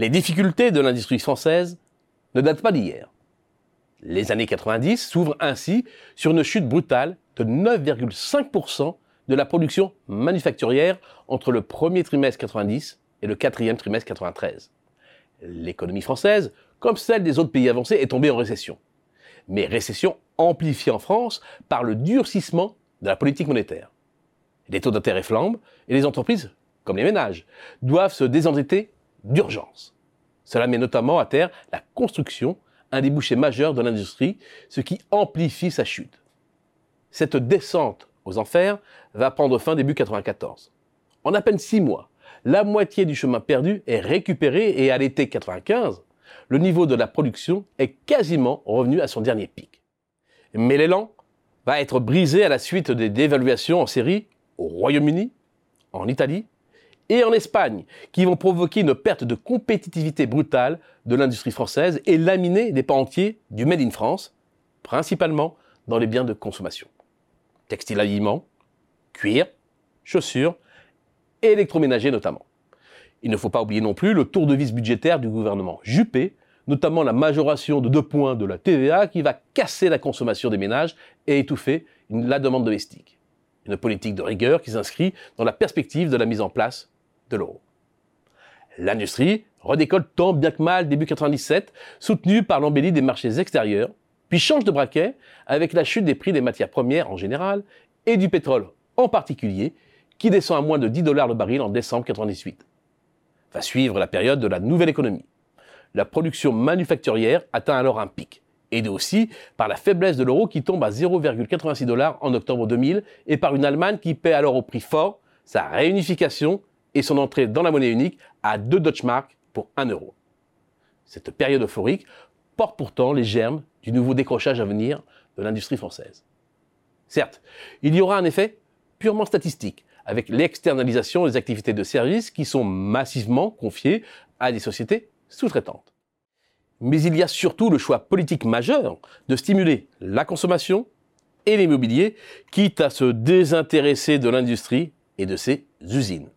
Les difficultés de l'industrie française ne datent pas d'hier. Les années 90 s'ouvrent ainsi sur une chute brutale de 9,5% de la production manufacturière entre le premier trimestre 90 et le quatrième trimestre 93. L'économie française, comme celle des autres pays avancés, est tombée en récession. Mais récession amplifiée en France par le durcissement de la politique monétaire. Les taux d'intérêt flambent et les entreprises, comme les ménages, doivent se désendetter d'urgence. Cela met notamment à terre la construction, un débouché majeur de l'industrie, ce qui amplifie sa chute. Cette descente aux enfers va prendre fin début 94. En à peine six mois, la moitié du chemin perdu est récupéré et à l'été 95, le niveau de la production est quasiment revenu à son dernier pic. Mais l'élan va être brisé à la suite des dévaluations en série au Royaume-Uni, en Italie et en Espagne, qui vont provoquer une perte de compétitivité brutale de l'industrie française et laminer des pans entiers du Made in France, principalement dans les biens de consommation. Textile aliments, cuir, chaussures, électroménager notamment. Il ne faut pas oublier non plus le tour de vis budgétaire du gouvernement Juppé, notamment la majoration de deux points de la TVA qui va casser la consommation des ménages et étouffer la demande domestique. Une politique de rigueur qui s'inscrit dans la perspective de la mise en place l'euro. L'industrie redécolle tant bien que mal début 97, soutenue par l'embellie des marchés extérieurs, puis change de braquet avec la chute des prix des matières premières en général et du pétrole en particulier, qui descend à moins de 10 dollars le baril en décembre 98. Va suivre la période de la nouvelle économie. La production manufacturière atteint alors un pic, aidé aussi par la faiblesse de l'euro qui tombe à 0,86 dollars en octobre 2000 et par une Allemagne qui paie alors au prix fort sa réunification et son entrée dans la monnaie unique à 2 Deutschmark pour 1 euro. Cette période euphorique porte pourtant les germes du nouveau décrochage à venir de l'industrie française. Certes, il y aura un effet purement statistique, avec l'externalisation des activités de services qui sont massivement confiées à des sociétés sous-traitantes. Mais il y a surtout le choix politique majeur de stimuler la consommation et l'immobilier, quitte à se désintéresser de l'industrie et de ses usines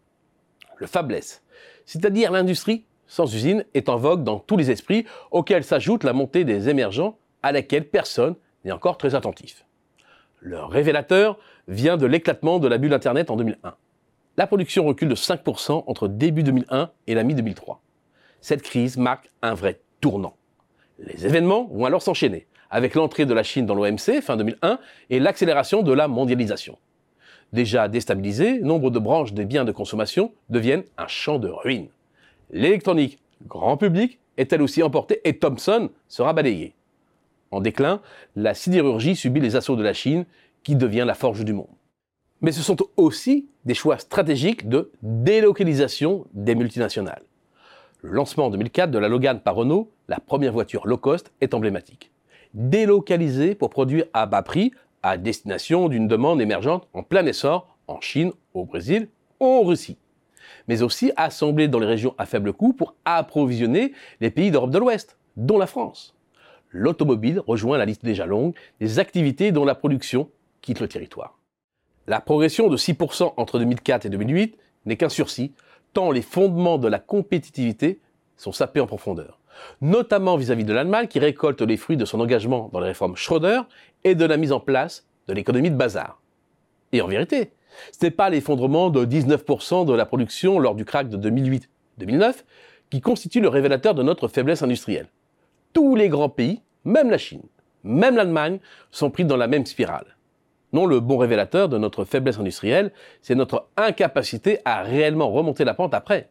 le fabless, c'est-à-dire l'industrie sans usine, est en vogue dans tous les esprits, auxquels s'ajoute la montée des émergents à laquelle personne n'est encore très attentif. Le révélateur vient de l'éclatement de la bulle Internet en 2001. La production recule de 5% entre début 2001 et la mi-2003. Cette crise marque un vrai tournant. Les événements vont alors s'enchaîner, avec l'entrée de la Chine dans l'OMC fin 2001 et l'accélération de la mondialisation déjà déstabilisé, nombre de branches des biens de consommation deviennent un champ de ruines. L'électronique, grand public, est elle aussi emportée et Thomson sera balayé. En déclin, la sidérurgie subit les assauts de la Chine, qui devient la forge du monde. Mais ce sont aussi des choix stratégiques de délocalisation des multinationales. Le lancement en 2004 de la Logan par Renault, la première voiture low cost, est emblématique. Délocalisée pour produire à bas prix à destination d'une demande émergente en plein essor en Chine, au Brésil ou en Russie, mais aussi assemblée dans les régions à faible coût pour approvisionner les pays d'Europe de l'Ouest, dont la France. L'automobile rejoint la liste déjà longue des activités dont la production quitte le territoire. La progression de 6% entre 2004 et 2008 n'est qu'un sursis, tant les fondements de la compétitivité sont sapés en profondeur notamment vis-à-vis de l'Allemagne qui récolte les fruits de son engagement dans les réformes Schröder et de la mise en place de l'économie de bazar. Et en vérité, ce n'est pas l'effondrement de 19% de la production lors du crack de 2008-2009 qui constitue le révélateur de notre faiblesse industrielle. Tous les grands pays, même la Chine, même l'Allemagne, sont pris dans la même spirale. Non, le bon révélateur de notre faiblesse industrielle, c'est notre incapacité à réellement remonter la pente après.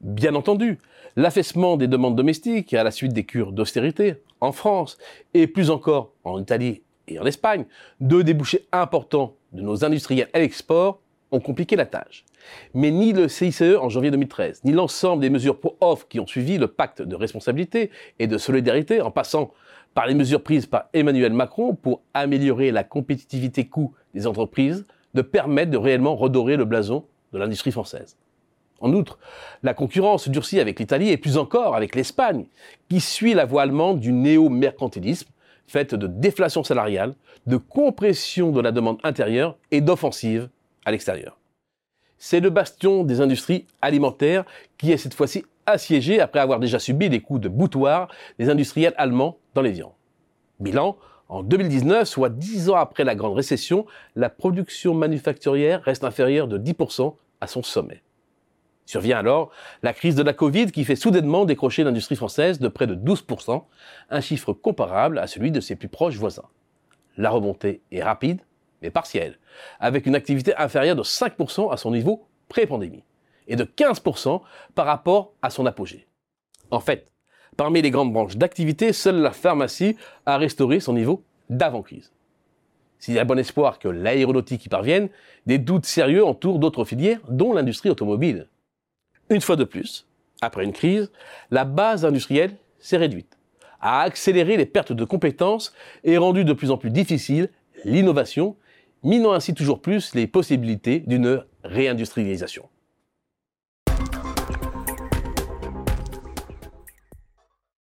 Bien entendu, l'affaissement des demandes domestiques à la suite des cures d'austérité en France et plus encore en Italie et en Espagne, deux débouchés importants de nos industriels à l'export ont compliqué la tâche. Mais ni le CICE en janvier 2013, ni l'ensemble des mesures pro-off qui ont suivi le pacte de responsabilité et de solidarité en passant par les mesures prises par Emmanuel Macron pour améliorer la compétitivité coût des entreprises ne permettent de réellement redorer le blason de l'industrie française. En outre, la concurrence durcit avec l'Italie et plus encore avec l'Espagne, qui suit la voie allemande du néo-mercantilisme, faite de déflation salariale, de compression de la demande intérieure et d'offensive à l'extérieur. C'est le bastion des industries alimentaires qui est cette fois-ci assiégée après avoir déjà subi des coups de boutoir des industriels allemands dans les viandes. Bilan, en 2019, soit dix ans après la grande récession, la production manufacturière reste inférieure de 10% à son sommet. Survient alors la crise de la Covid qui fait soudainement décrocher l'industrie française de près de 12%, un chiffre comparable à celui de ses plus proches voisins. La remontée est rapide, mais partielle, avec une activité inférieure de 5% à son niveau pré-pandémie et de 15% par rapport à son apogée. En fait, parmi les grandes branches d'activité, seule la pharmacie a restauré son niveau d'avant-crise. S'il y a bon espoir que l'aéronautique y parvienne, des doutes sérieux entourent d'autres filières, dont l'industrie automobile. Une fois de plus, après une crise, la base industrielle s'est réduite, a accéléré les pertes de compétences et rendu de plus en plus difficile l'innovation, minant ainsi toujours plus les possibilités d'une réindustrialisation.